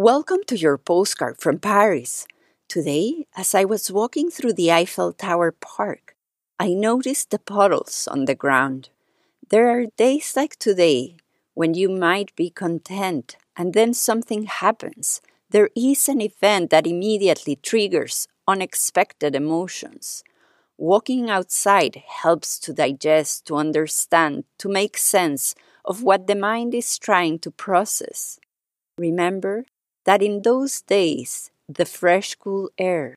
Welcome to your postcard from Paris. Today, as I was walking through the Eiffel Tower Park, I noticed the puddles on the ground. There are days like today when you might be content and then something happens. There is an event that immediately triggers unexpected emotions. Walking outside helps to digest, to understand, to make sense of what the mind is trying to process. Remember that in those days the fresh, cool air,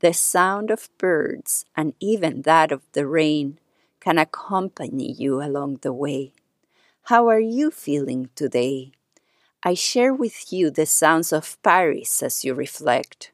the sound of birds, and even that of the rain can accompany you along the way. How are you feeling today? I share with you the sounds of Paris as you reflect.